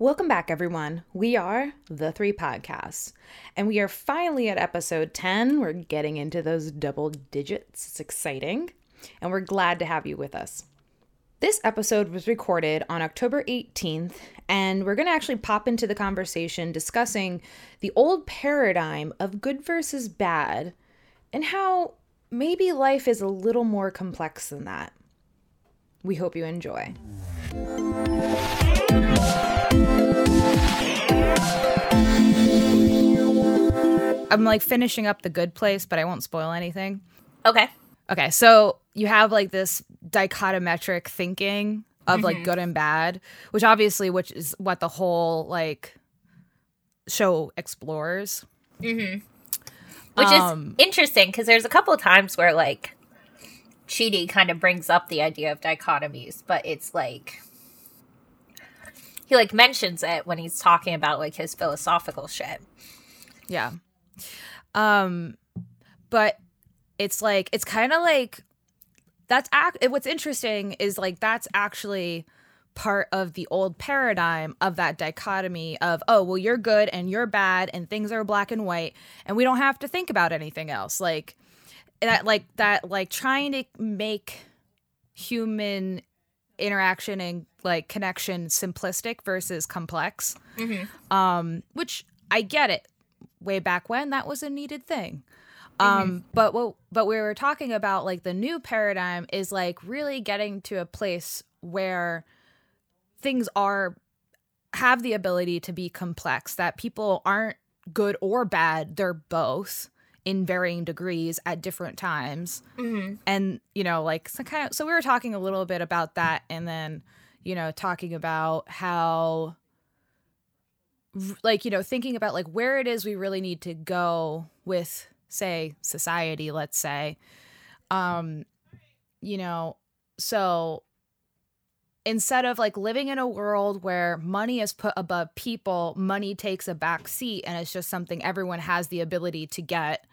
Welcome back, everyone. We are The Three Podcasts, and we are finally at episode 10. We're getting into those double digits. It's exciting, and we're glad to have you with us. This episode was recorded on October 18th, and we're going to actually pop into the conversation discussing the old paradigm of good versus bad and how maybe life is a little more complex than that. We hope you enjoy. I'm like finishing up the good place, but I won't spoil anything. Okay. Okay, so you have like this dichotometric thinking of like Mm-hmm. good and bad, which obviously which is what the whole like show explores. Which Um, is interesting because there's a couple of times where like Chidi kind of brings up the idea of dichotomies, but it's like he like mentions it when he's talking about like his philosophical shit. Yeah. Um but it's like it's kind of like that's act what's interesting is like that's actually part of the old paradigm of that dichotomy of oh well you're good and you're bad and things are black and white and we don't have to think about anything else like that like that like trying to make human interaction and like connection simplistic versus complex. Um which i get it. Way back when that was a needed thing. Um but what but we were talking about like the new paradigm is like really getting to a place where things are have the ability to be complex that people aren't good or bad they're both in varying degrees at different times. And you know like so kind of so we were talking a little bit about that and then you know talking about how like you know thinking about like where it is we really need to go with say society let's say. Um you know so instead of like living in a world where money is put above people money takes a back seat and it's just something everyone has the ability to get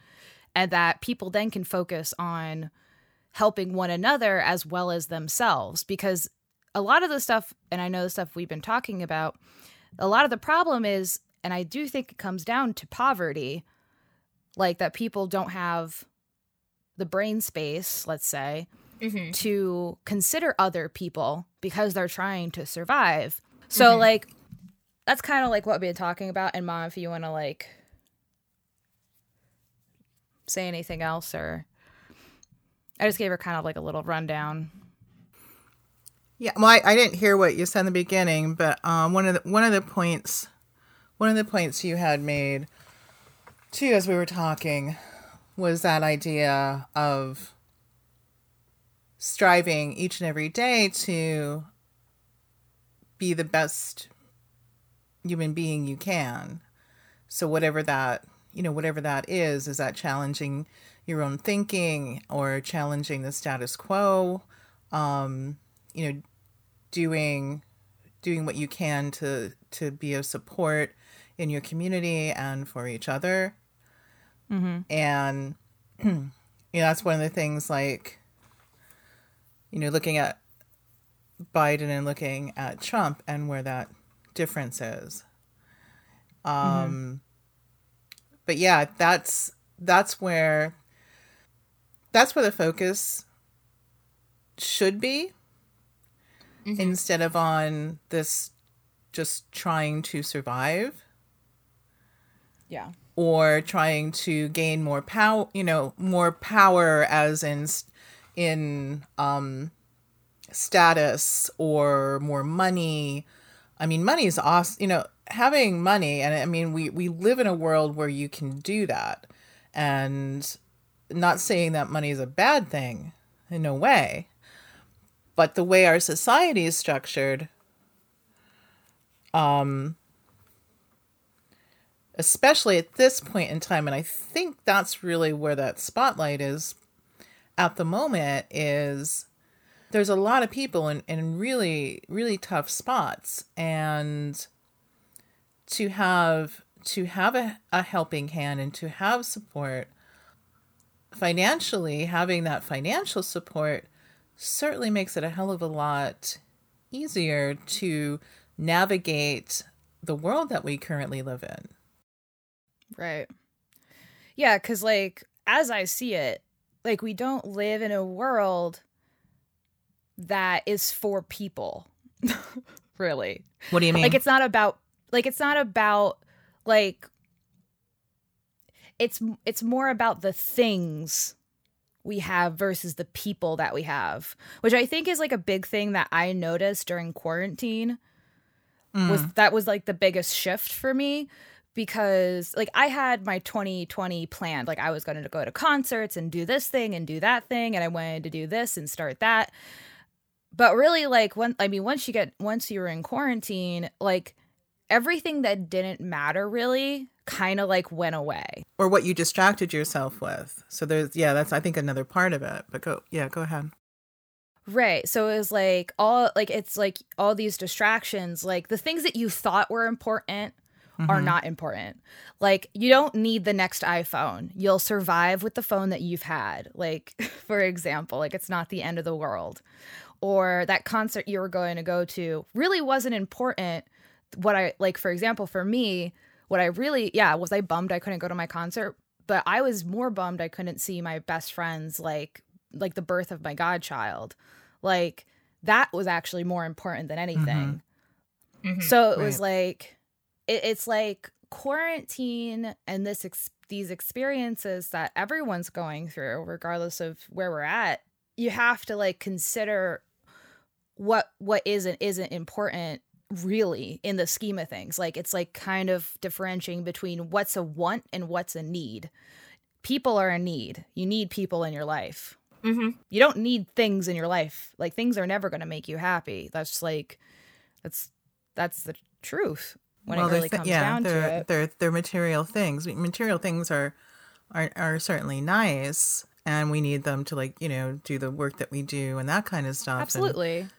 and that people then can focus on helping one another as well as themselves. Because a lot of the stuff and i know the stuff we've been talking about a lot of the problem is and i do think it comes down to poverty like that people don't have the brain space let's say mm-hmm. to consider other people because they're trying to survive. So mm-hmm. like that's kind of like what we've been talking about. And mom if you want to like say anything else or i just gave her kind of like a little rundown Yeah, well, I, I didn't hear what you said in the beginning, but um, one of the one of the points, one of the points you had made, too, as we were talking, was that idea of striving each and every day to be the best human being you can. So whatever that you know, whatever that is, is that challenging your own thinking or challenging the status quo? Um, you know, doing doing what you can to to be of support in your community and for each other. And you know that's one of the things like you know looking at biden and looking at trump and where that difference is. Um but yeah that's that's where that's where the focus should be instead of on this just trying to survive. Yeah. Or trying to gain more power you know more power as in in um status or more money. I mean money is awesome you know having money and i mean we we live in a world where you can do that. And not saying that money is a bad thing in no way but the way our society is structured um especially at this point in time and i think that's really where that spotlight is at the moment is there's a lot of people in, in really really tough spots. And to have to have a, a helping hand and to have support financially having that financial support certainly makes it a hell of a lot easier to navigate the world that we currently live in. Right. Yeah, cuz like as I see it, like we don't live in a world that is for people. really. What do you mean? Like it's not about like it's not about like it's it's more about the things we have versus the people that we have, which I think is like a big thing that I noticed during quarantine. Mm. Was that was like the biggest shift for me because like I had my 2020 planned. Like I was going to go to concerts and do this thing and do that thing and I wanted to do this and start that. But really like when I mean once you get once you were in quarantine, like everything that didn't matter really kind of like went away. Or what you distracted yourself with. So there's yeah that's i think another part of it but go yeah go ahead. Right so it was like all like it's like all these distractions like the things that you thought were important mm-hmm. are not important. Like you don't need the next iphone. You'll survive with the phone that you've had like for example like it's not the end of the world. Or that concert you were going to go to really wasn't important what I like, for example, for me, what I really, yeah, was I bummed I couldn't go to my concert, but I was more bummed I couldn't see my best friends, like, like the birth of my godchild. Like, that was actually more important than anything. Mm-hmm. Mm-hmm. So it right. was like, it, it's like quarantine and this, ex- these experiences that everyone's going through, regardless of where we're at, you have to like consider what what is and isn't important really in the scheme of things. Like it's like kind of differentiating between what's a want and what's a need. People are a need. You need people in your life. Mm-hmm. You don't need things in your life. Like things are never going to make you happy. That's like that's that's the truth when well, it really comes yeah, down they're, to it. They're they're material things. Material things are are are certainly nice and we need them to like, you know, do the work that we do and that kind of stuff. Absolutely. And,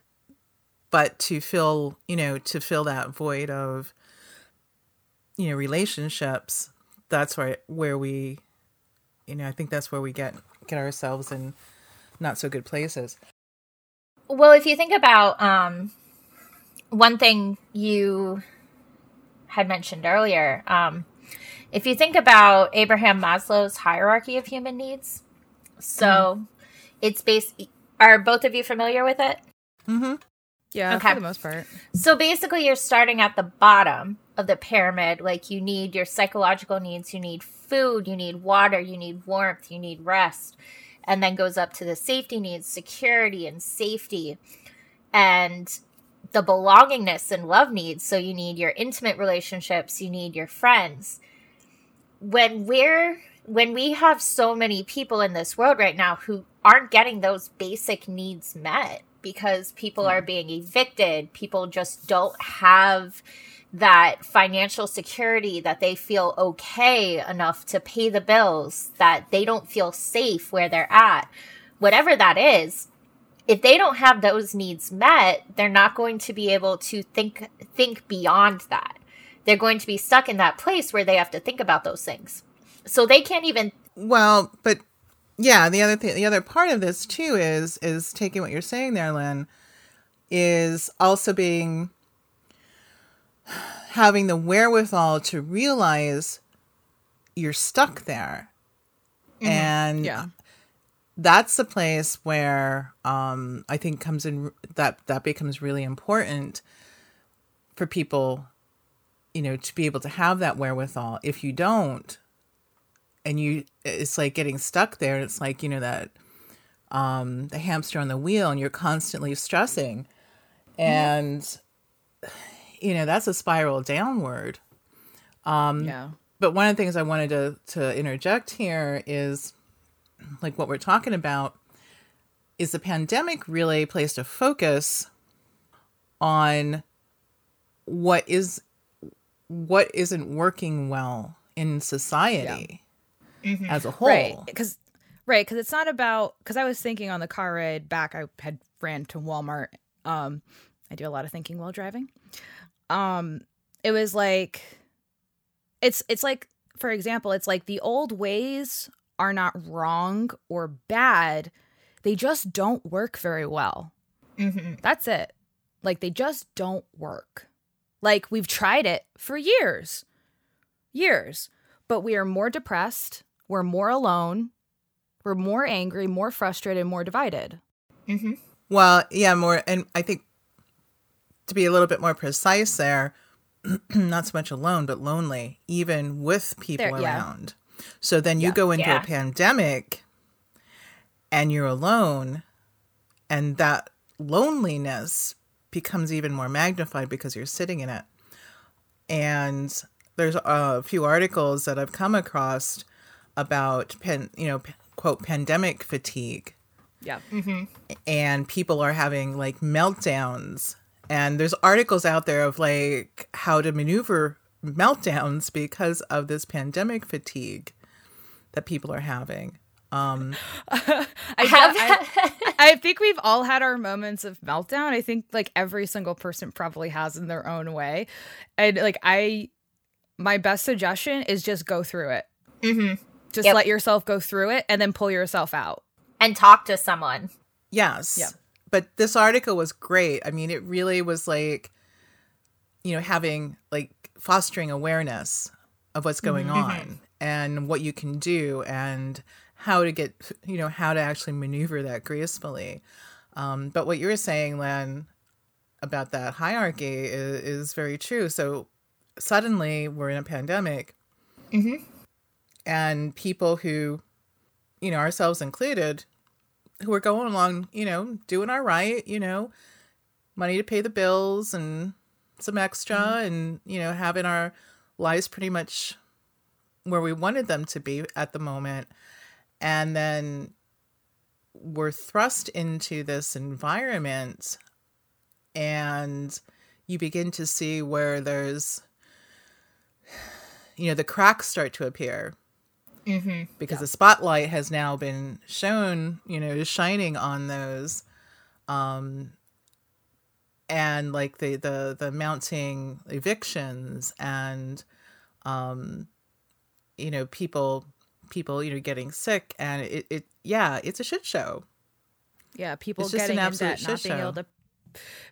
but to fill you know to fill that void of you know relationships that's where where we you know i think that's where we get get ourselves in not so good places. Well if you think about um one thing you had mentioned earlier um if you think about abraham maslow's hierarchy of human needs so mm-hmm. it's based are both of you familiar with it? Mm-hmm yeah, okay. for the most part. So basically, you're starting at the bottom of the pyramid. Like, you need your psychological needs, you need food, you need water, you need warmth, you need rest. And then goes up to the safety needs, security and safety, and the belongingness and love needs. So, you need your intimate relationships, you need your friends. When we're when we have so many people in this world right now who aren't getting those basic needs met because people are hmm. being evicted. People just don't have that financial security that they feel okay enough to pay the bills, that they don't feel safe where they're at. Whatever that is, if they don't have those needs met, they're not going to be able to think think beyond that. They're going to be stuck in that place where they have to think about those things. So they can't even Well, but yeah, the other thing, the other part of this too is is taking what you're saying there, Lynn, is also being having the wherewithal to realize you're stuck there, mm-hmm. and yeah, that's the place where um, I think comes in that that becomes really important for people, you know, to be able to have that wherewithal. If you don't, and you it's like getting stuck there and it's like you know that um the hamster on the wheel and you're constantly stressing. And you know that's a spiral downward. Um yeah. but one of the things i wanted to to interject here is like what we're talking about is the pandemic really placed a focus on what is what isn't working well in society mm-hmm. as a whole. Right. Because right, because it's not about because I was thinking on the car ride back, I had ran to Walmart. Um, I do a lot of thinking while driving. Um, it was like it's it's like for example, it's like the old ways are not wrong or bad. They just don't work very well. Mm-hmm. That's it. Like they just don't work. Like we've tried it for years, years, but we are more depressed. We're more alone. We're more angry, more frustrated, more divided. Mm-hmm. Well, yeah, more, and I think to be a little bit more precise there, not so much alone, but lonely, even with people There- yeah. around. So then you Yeah. go into Yeah. a pandemic and you're alone, and that loneliness becomes even more magnified because you're sitting in it. And there's a few articles that I've come across about, pan, you know, quote, pandemic fatigue Yeah. and people are having like meltdowns and there's articles out there of like how to maneuver meltdowns because of this pandemic fatigue that people are having um I, Have- I, I think we've all had our moments of meltdown. I think like every single person probably has in their own way. And like I my best suggestion is just go through it. Mm-hmm. Just Yep. let yourself go through it and then pull yourself out. And talk to someone. yes Yeah. but this article was great i mean it really was like you know having like fostering awareness of what's going on and what you can do and how to get you know how to actually maneuver that gracefully um, but what you were saying len about that hierarchy is, is very true so suddenly we're in a pandemic and people who you know ourselves included who are going along you know doing all right you know money to pay the bills and some extra mm-hmm. and you know having our lives pretty much where we wanted them to be at the moment. And then we're thrust into this environment and you begin to see where there's you know the cracks start to appear Mm-hmm. because the spotlight has now been shown, you know, shining on those, um, and like the the the mounting evictions and, um, you know, people people you know getting sick and it, it yeah it's a shit show. Yeah, people It's just getting an in debt, not being show. able to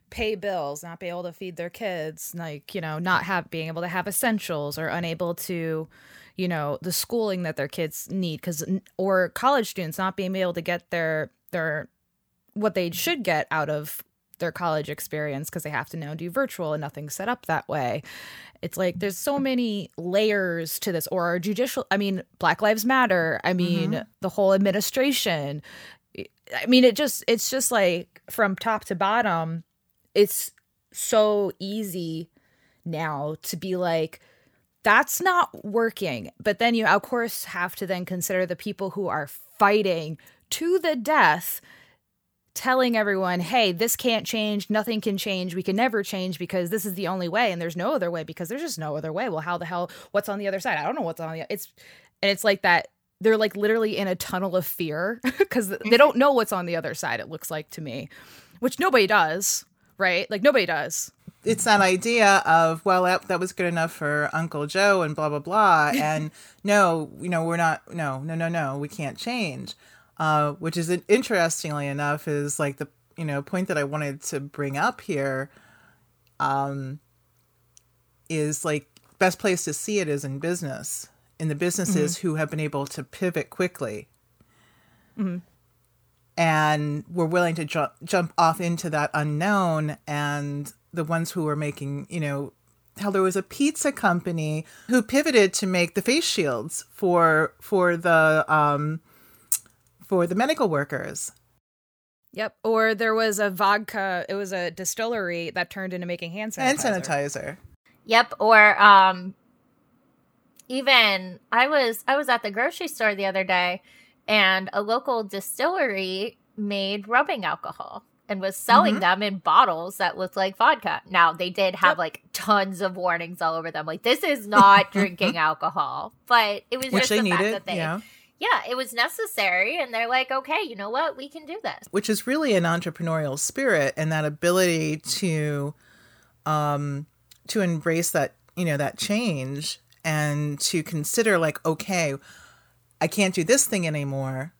pay bills, not being able to feed their kids, like, you know, not have being able to have essentials or unable to, you know, the schooling that their kids need cuz or college students not being able to get their their what they should get out of their college experience because they have to now do virtual and nothing's set up that way. It's like there's so many layers to this or our judicial I mean Black Lives Matter, I mean mm-hmm. the whole administration. I mean it just it's just like from top to bottom it's so easy now to be like that's not working. But then you of course have to then consider the people who are fighting to the death telling everyone, hey, this can't change. Nothing can change. We can never change because this is the only way. And there's no other way because there's just no other way. Well, how the hell, what's on the other side? I don't know what's on the, it's, and it's like that. They're like literally in a tunnel of fear because they don't know what's on the other side, it looks like to me, which nobody does, right? Like nobody does. It's that idea of well that, that was good enough for uncle joe and blah blah blah. And no you know we're not no no no no we can't change. Uh, which is interestingly enough is like the you know point that i wanted to bring up here um is like best place to see it is in business in the businesses who have been able to pivot quickly. And were willing to ju- jump off into that unknown and the ones who were making you know how there was a pizza company who pivoted to make the face shields for for the um for the medical workers Yep. Or there was a vodka, it was a distillery that turned into making hand sanitizer. and sanitizer Yep. Or um even I was I was at the grocery store the other day and a local distillery made rubbing alcohol and was selling Mhm. them in bottles that looked like vodka. Now they did have Yep. like tons of warnings all over them. Like this is not drinking alcohol. But it was which just the fact that they yeah yeah, it was necessary and they're like, okay, you know what? We can do this. which is really an entrepreneurial spirit and that ability to um to embrace that you know that change and to consider like okay i can't do this thing anymore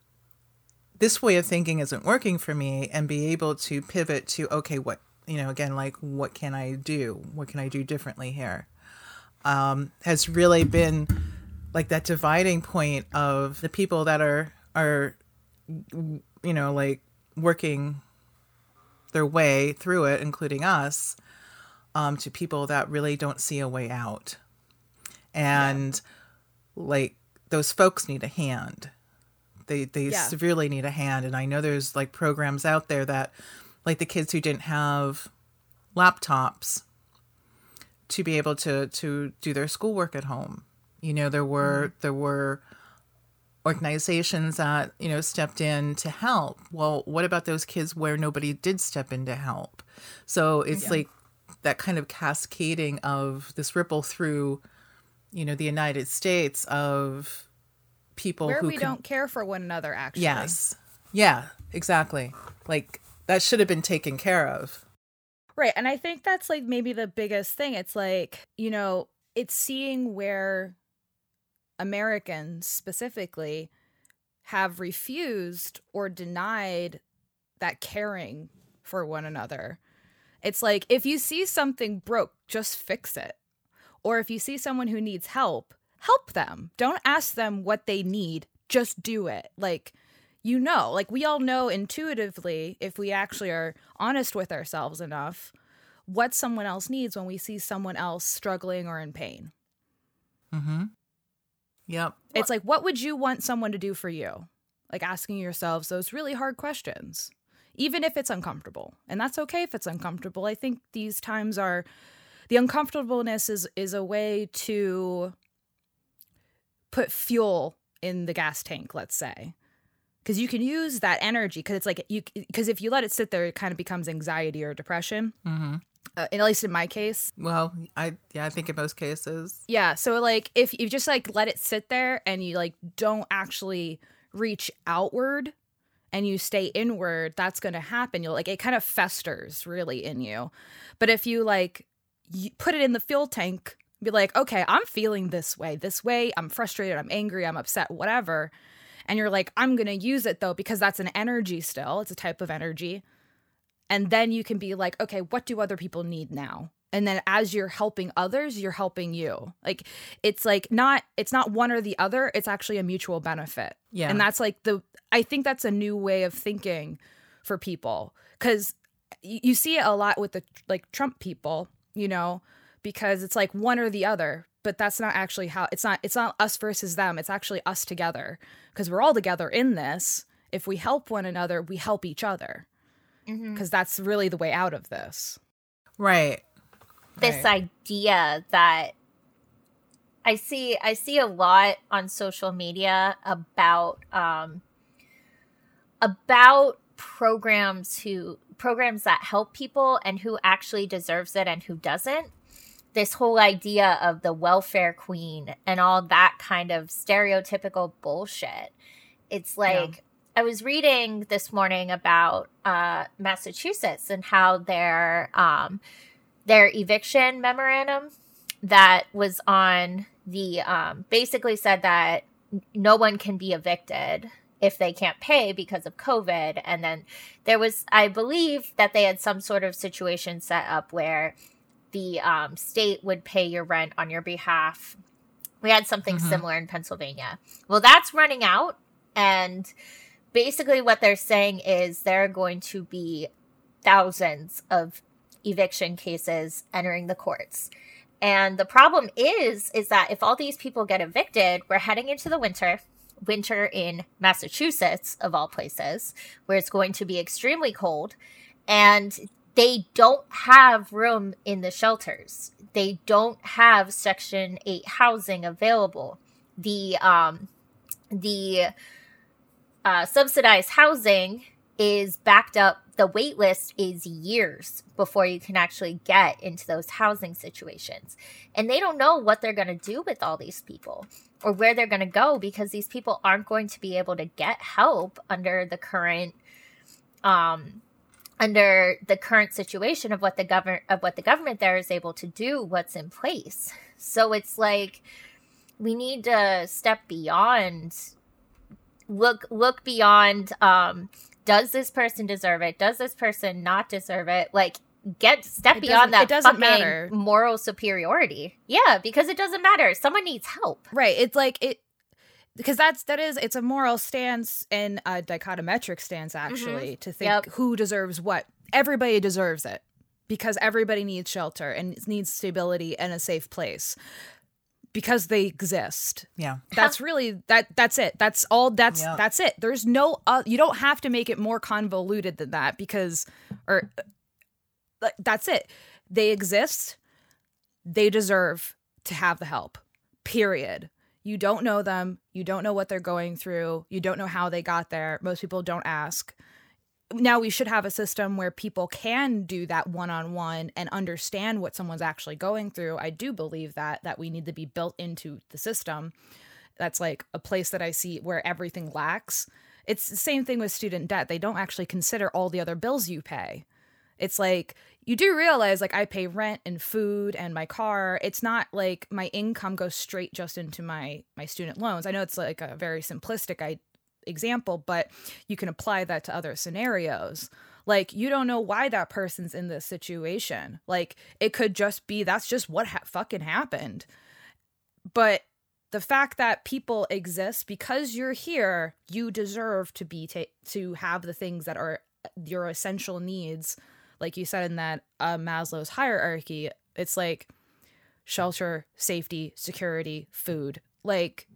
this way of thinking isn't working for me and be able to pivot to okay what you know, again, like what can I do? What can I do differently here? Um, has really been like that dividing point of the people that are are you know like working their way through it, including us, um, to people that really don't see a way out, and yeah. like those folks need a hand. They they yeah. severely need a hand, and I know there's like programs out there that, like the kids who didn't have laptops to be able to to do their schoolwork at home. You know, there were mm-hmm. there were organizations that you know stepped in to help well what about those kids where nobody did step in to help so it's yeah. like that kind of cascading of this ripple through you know the united states of people where who we can... don't care for one another actually. Yes. Yeah exactly. Like that should have been taken care of. Right and i think that's like maybe the biggest thing. It's like you know it's seeing where Americans specifically have refused or denied that caring for one another. It's like if you see something broke, just fix it. Or if you see someone who needs help, help them. Don't ask them what they need, just do it. Like, you know, like we all know intuitively, if we actually are honest with ourselves enough, what someone else needs when we see someone else struggling or in pain. Mm-hmm. Yep. It's like, what would you want someone to do for you? Like asking yourselves those really hard questions, even if it's uncomfortable. And that's okay if it's uncomfortable. I think these times are the uncomfortableness is is a way to put fuel in the gas tank, let's say. Cuz you can use that energy cuz it's like you cuz if you let it sit there it kind of becomes anxiety or depression. hmm uh, at least in my case. Well, I yeah, I think in most cases. Yeah, so like if you just like let it sit there and you like don't actually reach outward and you stay inward, that's going to happen. You'll like it kind of festers really in you. But if you like you put it in the fuel tank, be like, "Okay, I'm feeling this way. This way, I'm frustrated, I'm angry, I'm upset, whatever." And you're like, "I'm going to use it though because that's an energy still. It's a type of energy." And then you can be like, okay, what do other people need now? And then as you're helping others, you're helping you. Like it's like not it's not one or the other, it's actually a mutual benefit. Yeah. And that's like the I think that's a new way of thinking for people cuz you see it a lot with the like Trump people, you know, because it's like one or the other, but that's not actually how it's not it's not us versus them, it's actually us together because we're all together in this. If we help one another, we help each other because mm-hmm. that's really the way out of this. Right. This right. idea that I see I see a lot on social media about um about programs who programs that help people and who actually deserves it and who doesn't. This whole idea of the welfare queen and all that kind of stereotypical bullshit. It's like yeah I was reading this morning about uh, Massachusetts and how their um, their eviction memorandum that was on the um, basically said that no one can be evicted if they can't pay because of COVID. And then there was, I believe, that they had some sort of situation set up where the um, state would pay your rent on your behalf. We had something mm-hmm. similar in Pennsylvania. Well, that's running out. And basically what they're saying is there are going to be thousands of eviction cases entering the courts. And the problem is is that if all these people get evicted, we're heading into the winter, winter in Massachusetts of all places, where it's going to be extremely cold and they don't have room in the shelters. They don't have section 8 housing available. The um the uh, subsidized housing is backed up the wait list is years before you can actually get into those housing situations and they don't know what they're going to do with all these people or where they're going to go because these people aren't going to be able to get help under the current um under the current situation of what the government of what the government there is able to do what's in place so it's like we need to step beyond look look beyond um does this person deserve it does this person not deserve it like get step It beyond that it doesn't fucking matter. moral superiority. Yeah, because it doesn't matter. Someone needs help. Right. It's like it because that's that is it's a moral stance and a dichotometric stance actually to think Yep. who deserves what. Everybody deserves it because everybody needs shelter and needs stability and a safe place because they exist. Yeah. That's really that that's it. That's all that's Yeah. that's it. There's no uh, you don't have to make it more convoluted than that because or like that's it. They exist. They deserve to have the help. Period. You don't know them. You don't know what they're going through. You don't know how they got there. Most people don't ask. Now we should have a system where people can do that one-on-one and understand what someone's actually going through. I do believe that that we need to be built into the system. That's like a place that I see where everything lacks. It's the same thing with student debt. They don't actually consider all the other bills you pay. It's like you do realize like I pay rent and food and my car. It's not like my income goes straight just into my my student loans. I know it's like a very simplistic I, example, but you can apply that to other scenarios. Like you don't know why that person's in this situation. Like it could just be that's just what ha- fucking happened. But the fact that people exist because you're here, you deserve to be ta- to have the things that are your essential needs like you said in that uh, Maslow's hierarchy, it's like shelter, safety, security, food, like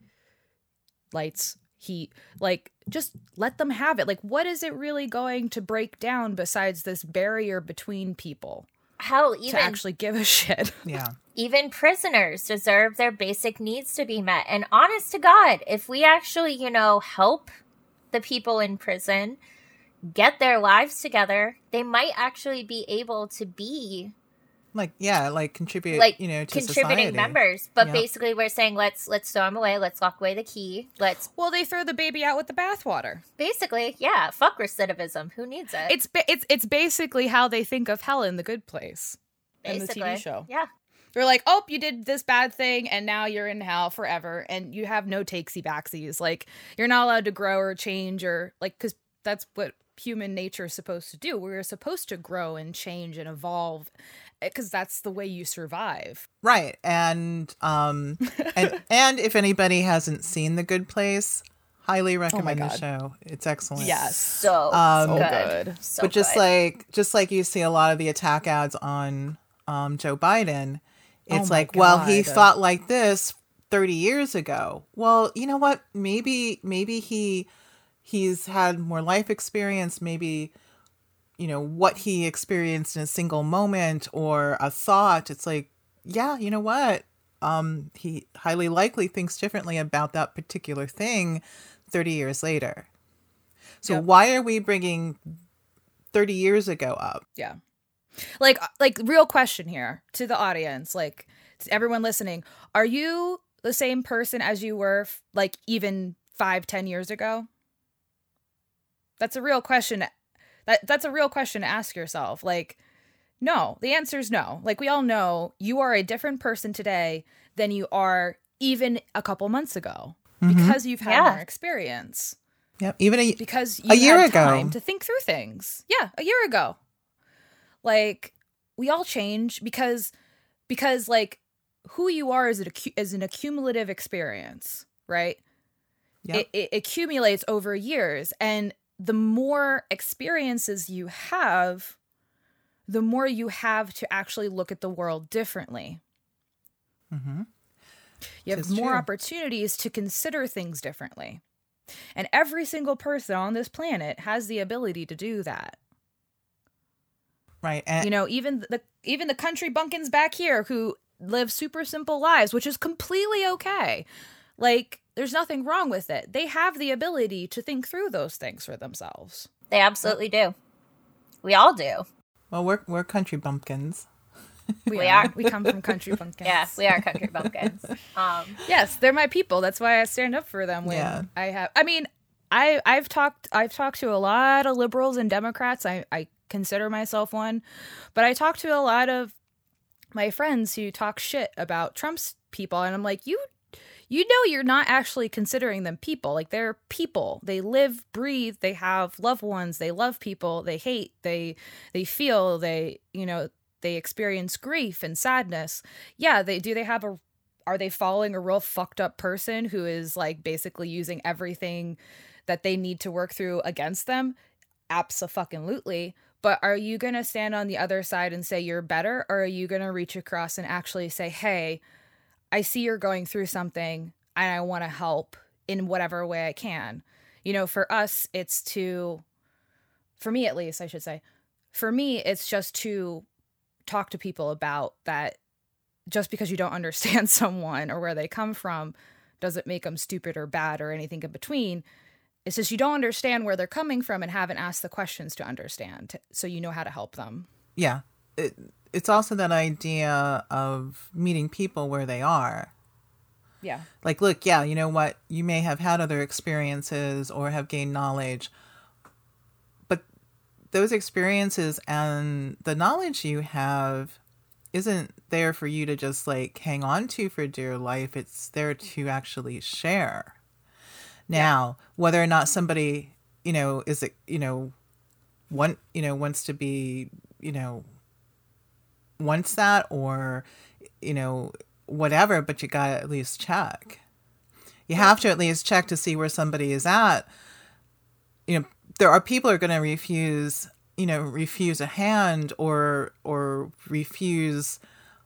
lights, heat, like just let them have it. Like, what is it really going to break down besides this barrier between people Hell, even to even actually give a shit? Yeah. even prisoners deserve their basic needs to be met. And honest to God, if we actually, you know, help the people in prison get their lives together, they might actually be able to be Like yeah, like contribute like you know to contributing society. members. But Yep. basically, we're saying let's let's throw them away. Let's lock away the key. Let's well, they throw the baby out with the bathwater. basically, yeah, fuck recidivism. Who needs it? It's ba- it's it's basically how they think of hell in the Good Place in the TV show. Yeah, They're like, oh, you did this bad thing, and now you're in hell forever, and you have no takesy backsies. Like, you're not allowed to grow or change, or like, because that's what human nature is supposed to do. We're supposed to grow and change and evolve, because that's the way you survive. Right. And um and and if anybody hasn't seen The Good Place, highly recommend the show. It's excellent. so Um. So good. So but just good. like just like you see a lot of the attack ads on um, Joe Biden, it's Oh my like, well, he God. thought like this 30 years ago. Well, you know what? Maybe maybe he he's had more life experience. Maybe you know what he experienced in a single moment or a thought. It's like, yeah, you know what? Um, he highly likely thinks differently about that particular thing 30 years later. So Yep. why are we bringing 30 years ago up? Yeah. Like uh, like real question here to the audience, like to everyone listening. Are you the same person as you were like even five, ten years ago? That's a real question. That that's a real question to ask yourself. Like, no, the answer is no. Like we all know you are a different person today than you are even a couple months ago mm-hmm. because you've had Yeah. more experience Yep. Even a, because you A year had ago. time to think through things. Yeah, a year ago. Like we all change because because like who you are is an is an accumulative experience, right? Yep. It, it accumulates over years, and the more experiences you have, the more you have to actually look at the world differently. hmm You have more true. opportunities to consider things differently. And every single person on this planet has the ability to do that. right. And You know, even the even the country bumpkins back here who live super simple lives, which is completely okay. Like there's nothing wrong with it. They have the ability to think through those things for themselves. they absolutely do. We all do. well, we're we're country bumpkins. We, We are. are. We come from country bumpkins. Yeah, we are country bumpkins. Um, Yes, they're my people. That's why I stand up for them when Yeah. I have I mean, I I've talked I've talked to a lot of liberals and Democrats. I I consider myself one, but I talk to a lot of my friends who talk shit about Trump's people and I'm like, "You you know you're not actually considering them people. Like they're people. They live, breathe, they have loved ones, they love people, they hate, they they feel, they, you know, they experience grief and sadness. Yeah, they do they have a are they following a real fucked up person who is like basically using everything that they need to work through against them? Absolutely. But are you going to stand on the other side and say you're better? Or are you going to reach across and actually say, hey, I see you're going through something and I want to help in whatever way I can? You know, for us, it's to, for me at least, I should say, for me, it's just to talk to people about that just because you don't understand someone or where they come from doesn't make them stupid or bad or anything in between. It's just you don't understand where they're coming from and haven't asked the questions to understand, so you know how to help them. Yeah. It, it's also that idea of meeting people where they are. Yeah. Like, look, yeah, you know what? You may have had other experiences or have gained knowledge, but those experiences and the knowledge you have isn't there for you to just like hang on to for dear life. It's there mm-hmm. to actually share. Now, yeah. whether or not somebody, you know, is it, you know, want, you know, wants to be, you know, wants that or, you know, whatever, but you got to at least check. You have to at least check to see where somebody is at. You know, there are people who are going to refuse, you know, refuse a hand or or refuse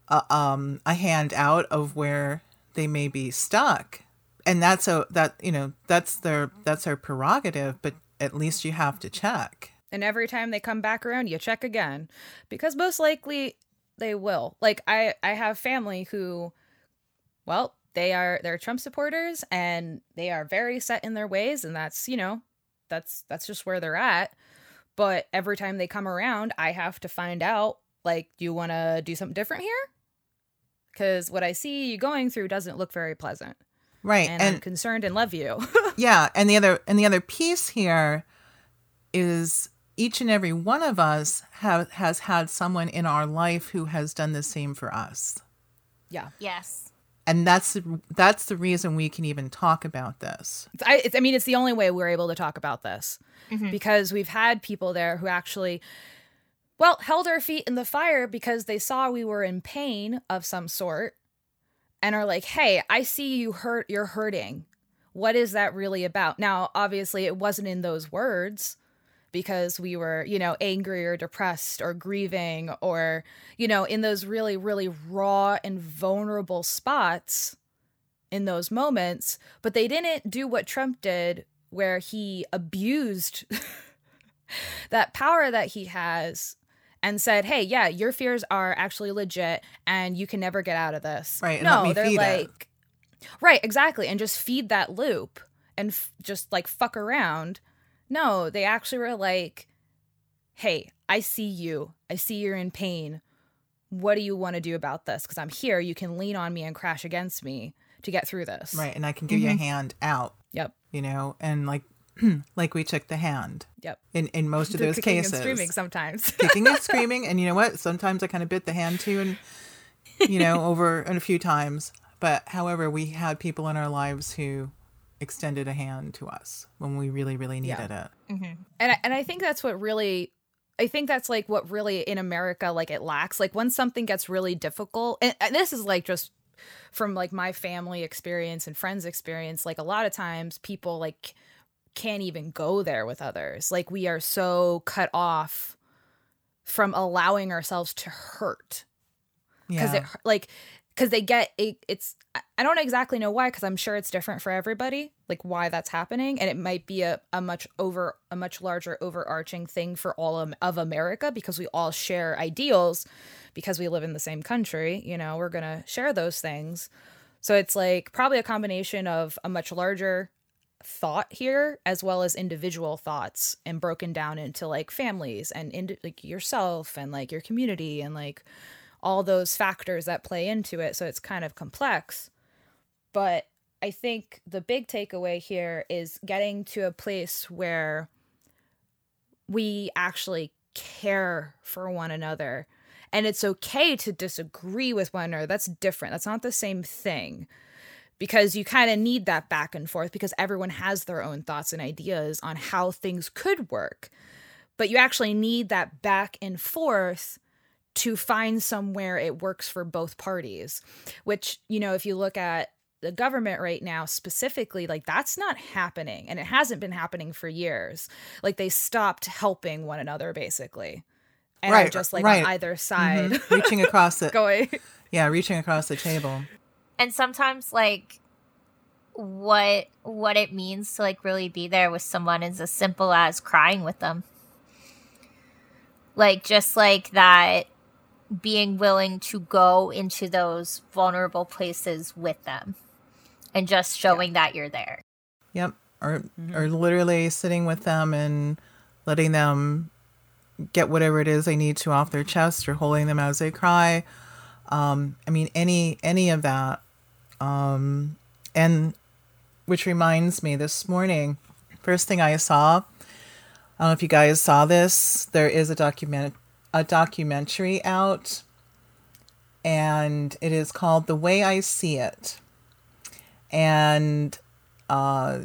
a, um, a hand out of where they may be stuck and that's a that you know that's their that's their prerogative but at least you have to check and every time they come back around you check again because most likely they will. Like i i have family who well they are they're trump supporters and they are very set in their ways and that's you know that's that's just where they're at. But every time they come around i have to find out like do you want to do something different here? Because what i see you going through doesn't look very pleasant. Right and, and I'm concerned and love you. Yeah and the other and the other piece here is each and every one of us have has had someone in our life who has done the same for us yeah yes and that's that's the reason we can even talk about this I, I mean it's the only way we're able to talk about this mm-hmm. because we've had people there who actually well held our feet in the fire because they saw we were in pain of some sort and are like, "Hey, I see you hurt. You're hurting. What is that really about?" Now, obviously, it wasn't in those words because we were, you know, angry or depressed or grieving or, you know, in those really, really raw and vulnerable spots in those moments. But they didn't do what Trump did, where he abused that power that he has and said, "Hey, yeah, your fears are actually legit, and you can never get out of this." Right? No, they're like, it. right, exactly, and just feed that loop and f- just like fuck around. No, they actually were like, "Hey, I see you. I see you're in pain. What do you want to do about this? Because I'm here. You can lean on me and crash against me to get through this. Right, and I can give mm-hmm. you a mm-hmm. hand out. Yep. You know, and like like we took the hand. Yep. In in most of those kicking cases, and screaming sometimes. kicking and screaming, and you know what? Sometimes I kind of bit the hand too, and you know, over and a few times. But however, we had people in our lives who extended a hand to us when we really, really needed yeah. it. Mm-hmm. And I, and I think that's what really. I think that's like what really in America like it lacks. Like when something gets really difficult, and, and this is like just from like my family experience and friends experience. Like a lot of times, people like can't even go there with others. Like we are so cut off from allowing ourselves to hurt. Because yeah. it like because they get it, it's I don't exactly know why because I'm sure it's different for everybody like why that's happening and it might be a, a much over a much larger overarching thing for all of, of America because we all share ideals because we live in the same country you know we're gonna share those things. So it's like probably a combination of a much larger thought here as well as individual thoughts and broken down into like families and into like yourself and like your community and like all those factors that play into it so it's kind of complex. But i think the big takeaway here is getting to a place where we actually care for one another. And it's okay to disagree with one another. That's different. That's not the same thing. Because you kind of need that back and forth because everyone has their own thoughts and ideas on how things could work. But you actually need that back and forth to find somewhere it works for both parties, which, you know, if you look at the government right now specifically like that's not happening and it hasn't been happening for years. Like they stopped helping one another basically. And right, just like right. on either side. Mm-hmm. reaching across it going yeah reaching across the table. And sometimes like what what it means to like really be there with someone is as simple as crying with them. Like just like that being willing to go into those vulnerable places with them and just showing yeah. that you're there. Yep. Or mm-hmm. or literally sitting with them and letting them get whatever it is they need to off their chest or holding them as they cry. Um, I mean any any of that. Um, and which reminds me this morning, first thing I saw, I don't know if you guys saw this, there is a document a documentary out and it is called The Way I See It and uh,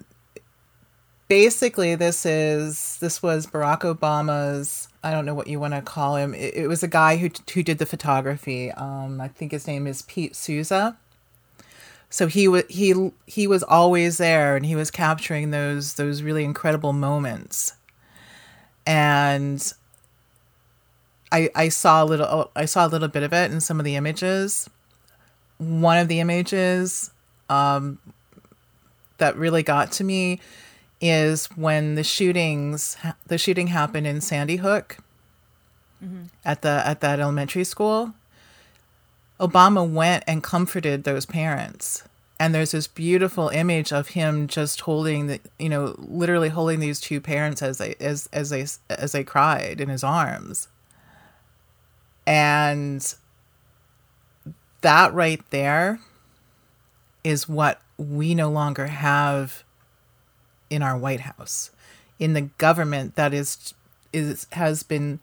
basically this is this was Barack Obama's I don't know what you want to call him. It, it was a guy who who did the photography. Um, I think his name is Pete Souza. So he was he he was always there, and he was capturing those those really incredible moments. And I I saw a little I saw a little bit of it in some of the images. One of the images um, that really got to me is when the shootings the shooting happened in Sandy Hook mm-hmm. at the at that elementary school. Obama went and comforted those parents. And there's this beautiful image of him just holding the you know, literally holding these two parents as they as as they as they cried in his arms. And that right there is what we no longer have in our White House, in the government that is is has been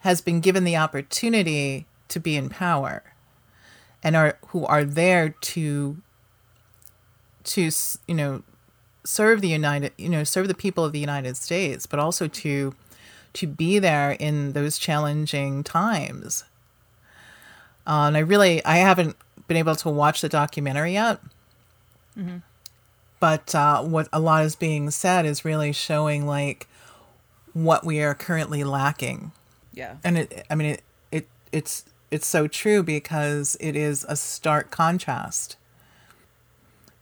has been given the opportunity to be in power and are who are there to to you know serve the united you know serve the people of the united states but also to to be there in those challenging times uh, and i really i haven't been able to watch the documentary yet. Mm-hmm. But uh, what a lot is being said is really showing like what we are currently lacking. Yeah. And it, I mean, it, it, it's, it's so true because it is a stark contrast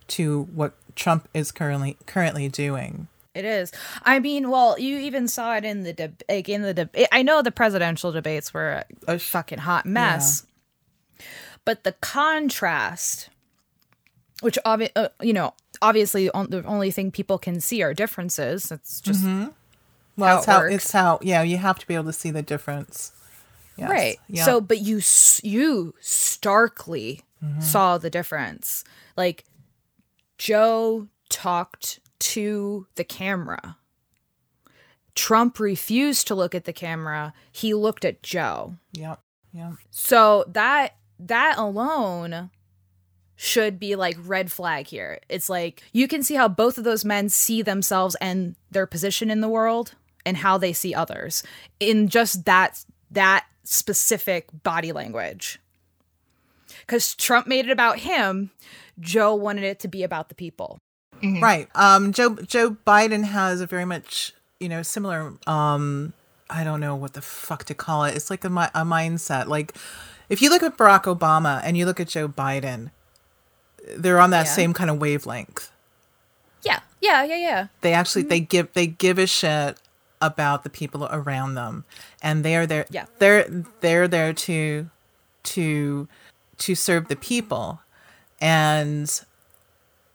to what Trump is currently currently doing. It is. I mean, well, you even saw it in the debate. Like in the debate. I know the presidential debates were a, fucking hot mess, but the contrast which obvi- uh, you know obviously the only thing people can see are differences it's just mm-hmm. well how it's, it how, it's how yeah you have to be able to see the difference yes. right yeah. so but you you starkly mm-hmm. saw the difference like joe talked to the camera trump refused to look at the camera he looked at joe yep yeah so that that alone should be like red flag here. It's like you can see how both of those men see themselves and their position in the world and how they see others in just that that specific body language. Cuz Trump made it about him, Joe wanted it to be about the people. Mm-hmm. Right. Um Joe Joe Biden has a very much, you know, similar um I don't know what the fuck to call it. It's like a, a mindset like if you look at Barack Obama and you look at Joe Biden, they're on that yeah. same kind of wavelength. Yeah. Yeah, yeah, yeah. They actually mm-hmm. they give they give a shit about the people around them and they're there yeah. they're they're there to to to serve the people. And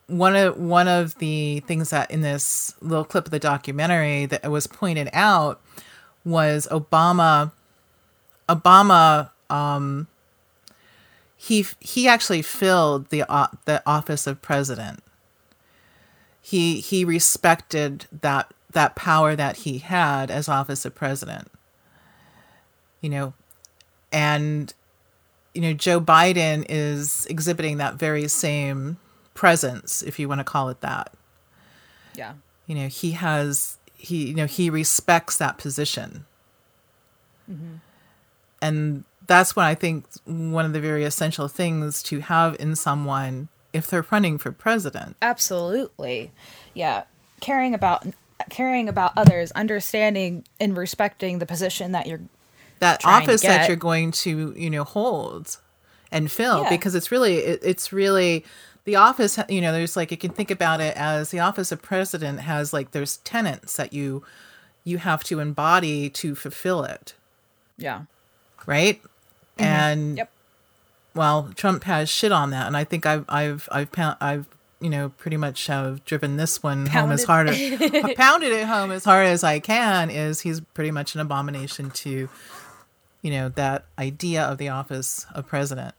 one of one of the things that in this little clip of the documentary that was pointed out was Obama Obama um, he he actually filled the uh, the office of president. He he respected that that power that he had as office of president. You know, and you know Joe Biden is exhibiting that very same presence, if you want to call it that. Yeah. You know, he has he you know he respects that position, mm-hmm. and that's what I think one of the very essential things to have in someone if they're running for president. Absolutely. Yeah. Caring about caring about others, understanding and respecting the position that you're that office that you're going to you know hold and fill Yeah. because it's really it, it's really the office you know there's like you can think about it as the office of president has like there's tenants that you you have to embody to fulfill it yeah. right and Mm-hmm. Yep. well trump has shit on that and i think i've i've i've pound, i've you know pretty much have driven this one home as hard as pounded it home as hard as i can is he's pretty much an abomination to you know that idea of the office of president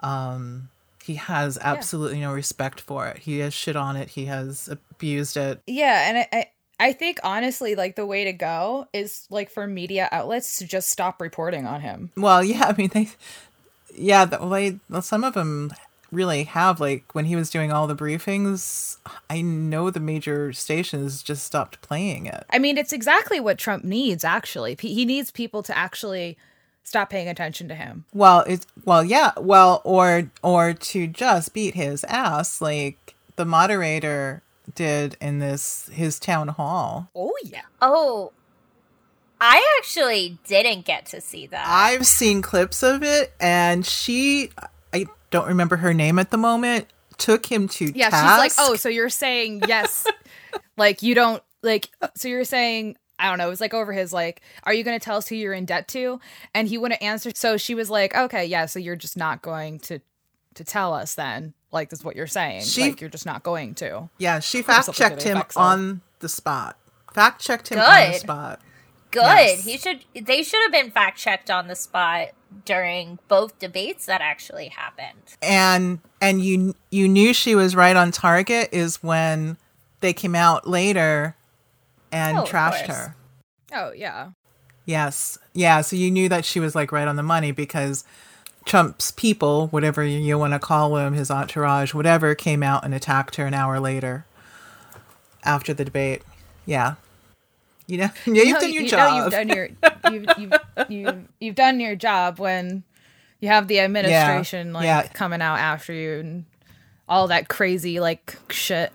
um he has absolutely no respect for it he has shit on it he has abused it Yeah, and I, I I think honestly like the way to go is like for media outlets to just stop reporting on him. Well, yeah, I mean they, yeah, the way well, some of them really have like when he was doing all the briefings. I know the major stations just stopped playing it. I mean, it's exactly what Trump needs actually. P- He needs people to actually stop paying attention to him. Well, it's well, yeah, well, or or to just beat his ass like the moderator did in this his town hall. Oh yeah. Oh, I actually didn't get to see that. I've seen clips of it, and she, I don't remember her name at the moment, took him to Yeah, task. she's like, "Oh, so you're saying yes. like you don't like so you're saying I don't know, it was like over his like, are you going to tell us who you're in debt to? And he wouldn't answer. So she was like, "Okay, yeah, so you're just not going to to tell us then." Like that's what you're saying. She- like you're just not going to. Yeah, she fact checked him on the spot. Fact checked him on the spot. Good. Yes. He should. They should have been fact checked on the spot during both debates that actually happened. And and you you knew she was right on target is when they came out later and Oh, trashed her. Oh, yeah. Yes. Yeah, so you knew that she was like right on the money because Trump's people, whatever you want to call them, his entourage, whatever, came out and attacked her an hour later after the debate. Yeah. You know, yeah, you've No, done your you job. know you've done your you've, you've, you've, you've done your job when you have the administration like yeah. coming out after you and all that crazy like shit.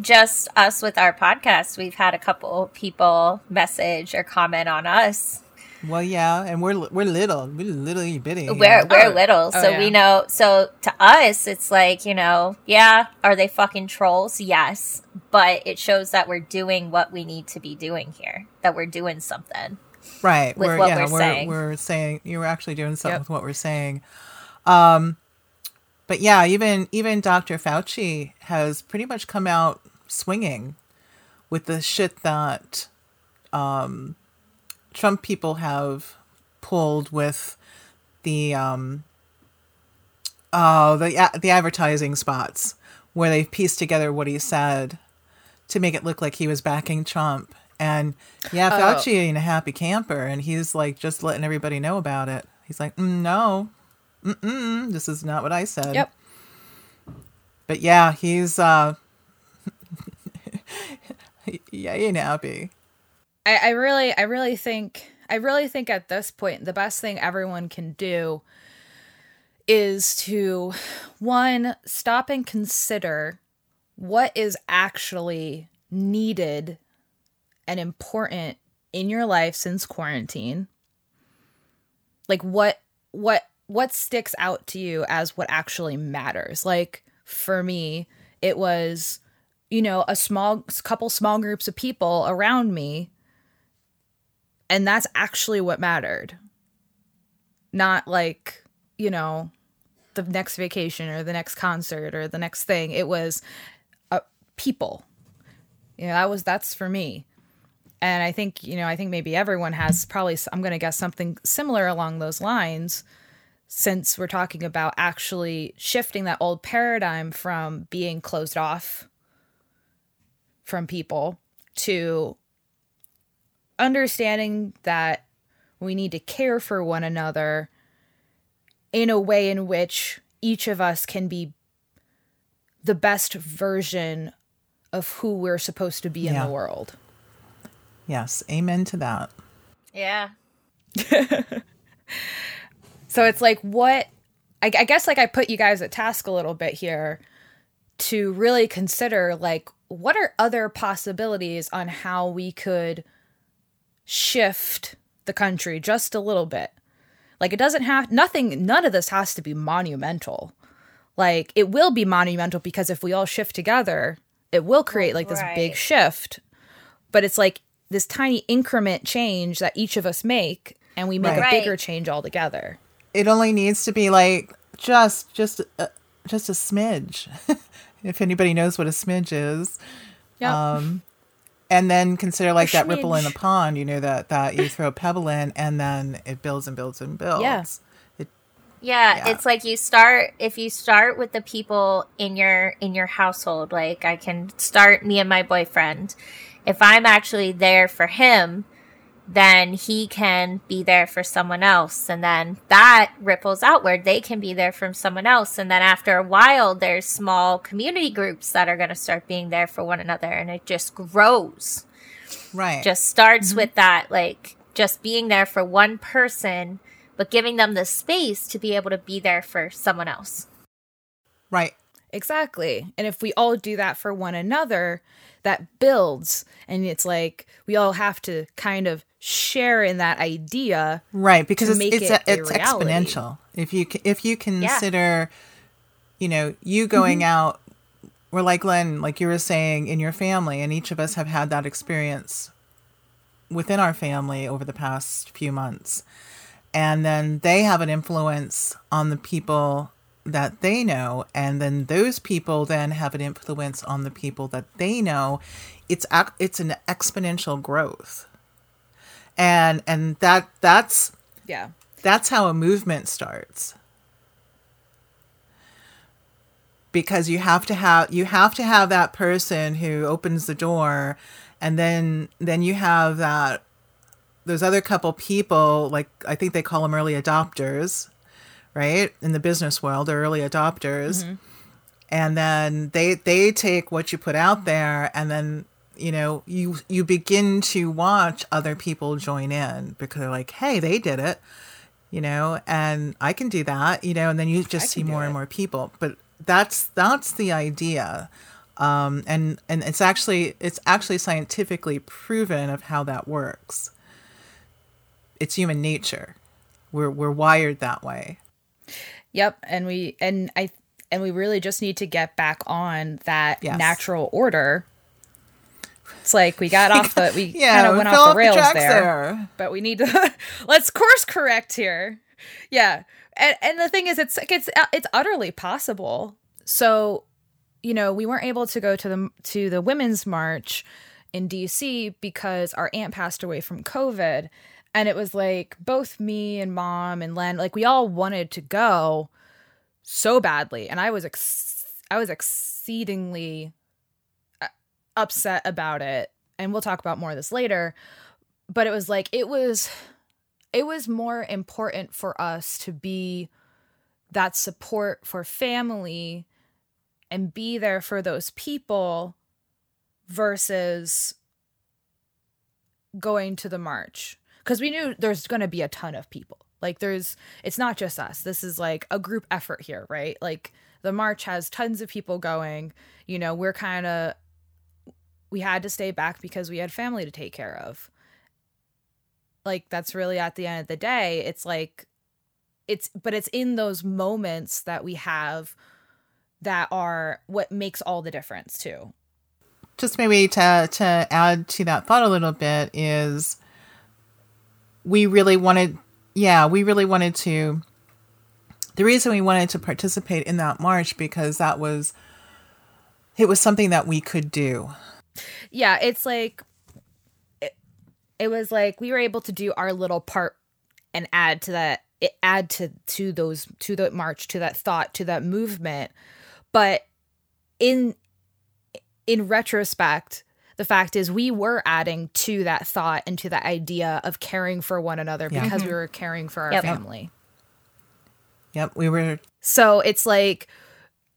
Just us with our podcast, we've had a couple people message or comment on us. Well, yeah, and we're we're little, we're little bitty. We're we're Oh. little, Oh, so yeah. we know. So to us, it's like you know, yeah, are they fucking trolls? Yes, but it shows that we're doing what we need to be doing here. That we're doing something. right. with we're, what yeah, we're we're saying. we're saying you're actually doing something Yep. with what we're saying. Um, but yeah, even even Dr. Fauci has pretty much come out swinging with the shit that um, Trump people have pulled with the um, oh the the advertising spots where they've pieced together what he said to make it look like he was backing Trump. And yeah, Oh. Fauci ain't a happy camper, and he's like just letting everybody know about it. He's like, mm, no, mm-mm, this is not what I said. Yep. But yeah, he's uh, yeah, ain't happy. I, I really I really think I really think at this point the best thing everyone can do is to one stop and consider what is actually needed and important in your life since quarantine like what what what sticks out to you as what actually matters? Like for me it was you know a small couple small groups of people around me and that's actually what mattered. Not like you know the next vacation or the next concert or the next thing. It was uh, people. You know that was that's for me. And i think you know i think maybe everyone has probably i'm going to guess something similar along those lines since we're talking about actually shifting that old paradigm from being closed off from people to understanding that we need to care for one another in a way in which each of us can be the best version of who we're supposed to be Yeah. in the world. Yes. Amen to that. Yeah. So it's like what I, I guess like I put you guys at task a little bit here to really consider like what are other possibilities on how we could shift the country just a little bit. Like it doesn't have nothing none of this has to be monumental. Like it will be monumental because if we all shift together, it will create like this big shift. But it's like this tiny increment change that each of us make and we make Right. a bigger change altogether. It only needs to be like just just a, just a smidge. if anybody knows what a smidge is. Yeah. Um, and then consider like that ripple in the pond you know that that you throw a pebble in and then it builds and builds and builds Yeah. it, Yeah, Yeah. it's like you start if you start with the people in your in your household. Like I can start me and my boyfriend. If I'm actually there for him, then he can be there for someone else. And then that ripples outward. They can be there for someone else. And then after a while there's small community groups that are going to start being there for one another. And it just grows. Right. Just starts mm-hmm. with that like just being there for one person but giving them the space to be able to be there for someone else. Right. Exactly. And if we all do that for one another, that builds. And it's like we all have to kind of share in that idea. right because it's it's, it a it's exponential. If you if you consider you know you going mm-hmm. out or like Glenn like you were saying in your family and each of us have had that experience within our family over the past few months. And then they have an influence on the people that they know and then those people then have an influence on the people that they know. It's ac- it's an exponential growth and and that that's Yeah. that's how a movement starts. Because you have to have you have to have that person who opens the door and then then you have that those other couple people like i think they call them early adopters right? In the business world early adopters. Mm-hmm. And then they they take what you put out there and then you know you you begin to watch other people join in because they're like hey they did it you know and i can do that you know and then you just see more and more people but that's that's the idea um and and it's actually it's actually scientifically proven of how that works it's human nature we're we're wired that way Yep. And we and I and we really just need to get back on that Yes. natural order. It's like we got off the we yeah kind of we went off off the rails tracks there. but we need to let's course correct here. Yeah. And, and the thing is it's like it's it's utterly possible. So you know we weren't able to go to the to the women's march in dc because our aunt passed away from covid. And it was like both me and mom and len like we all wanted to go so badly. And i was ex- i was exceedingly uh, upset about it and we'll talk about more of this later but it was like it was it was more important for us to be that support for family and be there for those people versus going to the march. Because we knew there's going to be a ton of people. Like there's it's not just us. This is like a group effort here right? Like the march has tons of people going. You know we're kind of we had to stay back because we had family to take care of. Like that's really at the end of the day it's like it's but it's in those moments that we have that are what makes all the difference too. Just maybe to to add to that thought a little bit is we really wanted yeah we really wanted to the reason we wanted to participate in that march because that was it was something that we could do yeah it's like it, it was like we were able to do our little part and add to that it add to to those to the march to that thought to that movement but in in retrospect the fact is we were adding to that thought and to that idea of caring for one another Yeah. because mm-hmm. we were caring for our Yep. family yep we were so it's like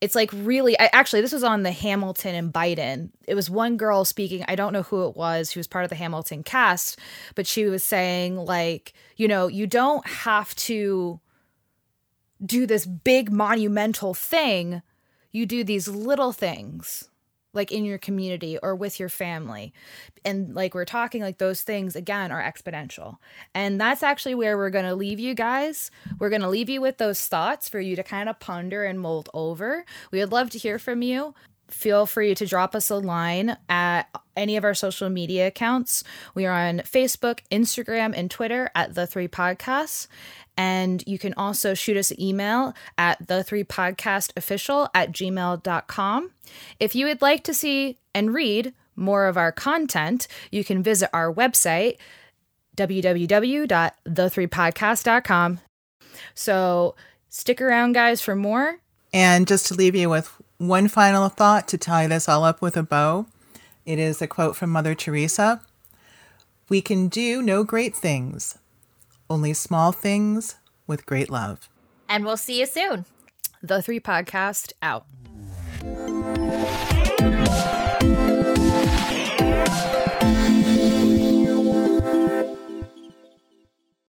it's like really I, actually this was on the hamilton and biden. It was one girl speaking i don't know who it was she was part of the hamilton cast but she was saying like you know you don't have to do this big monumental thing. You do these little things like in your community or with your family. And like we're talking, like those things again are exponential. And that's actually where we're going to leave you guys. We're going to leave you with those thoughts for you to kind of ponder and mold over. We would love to hear from you. Feel free to drop us a line at any of our social media accounts. We are on Facebook, Instagram, and Twitter at The Three Podcasts. And you can also shoot us an email at the three podcast official at gmail.com. If you would like to see and read more of our content, you can visit our website, www.the3podcast.com. So stick around, guys, for more. And just to leave you with one final thought to tie this all up with a bow, it is a quote from Mother Teresa We can do no great things, only small things with great love. And we'll see you soon. The Three Podcast out.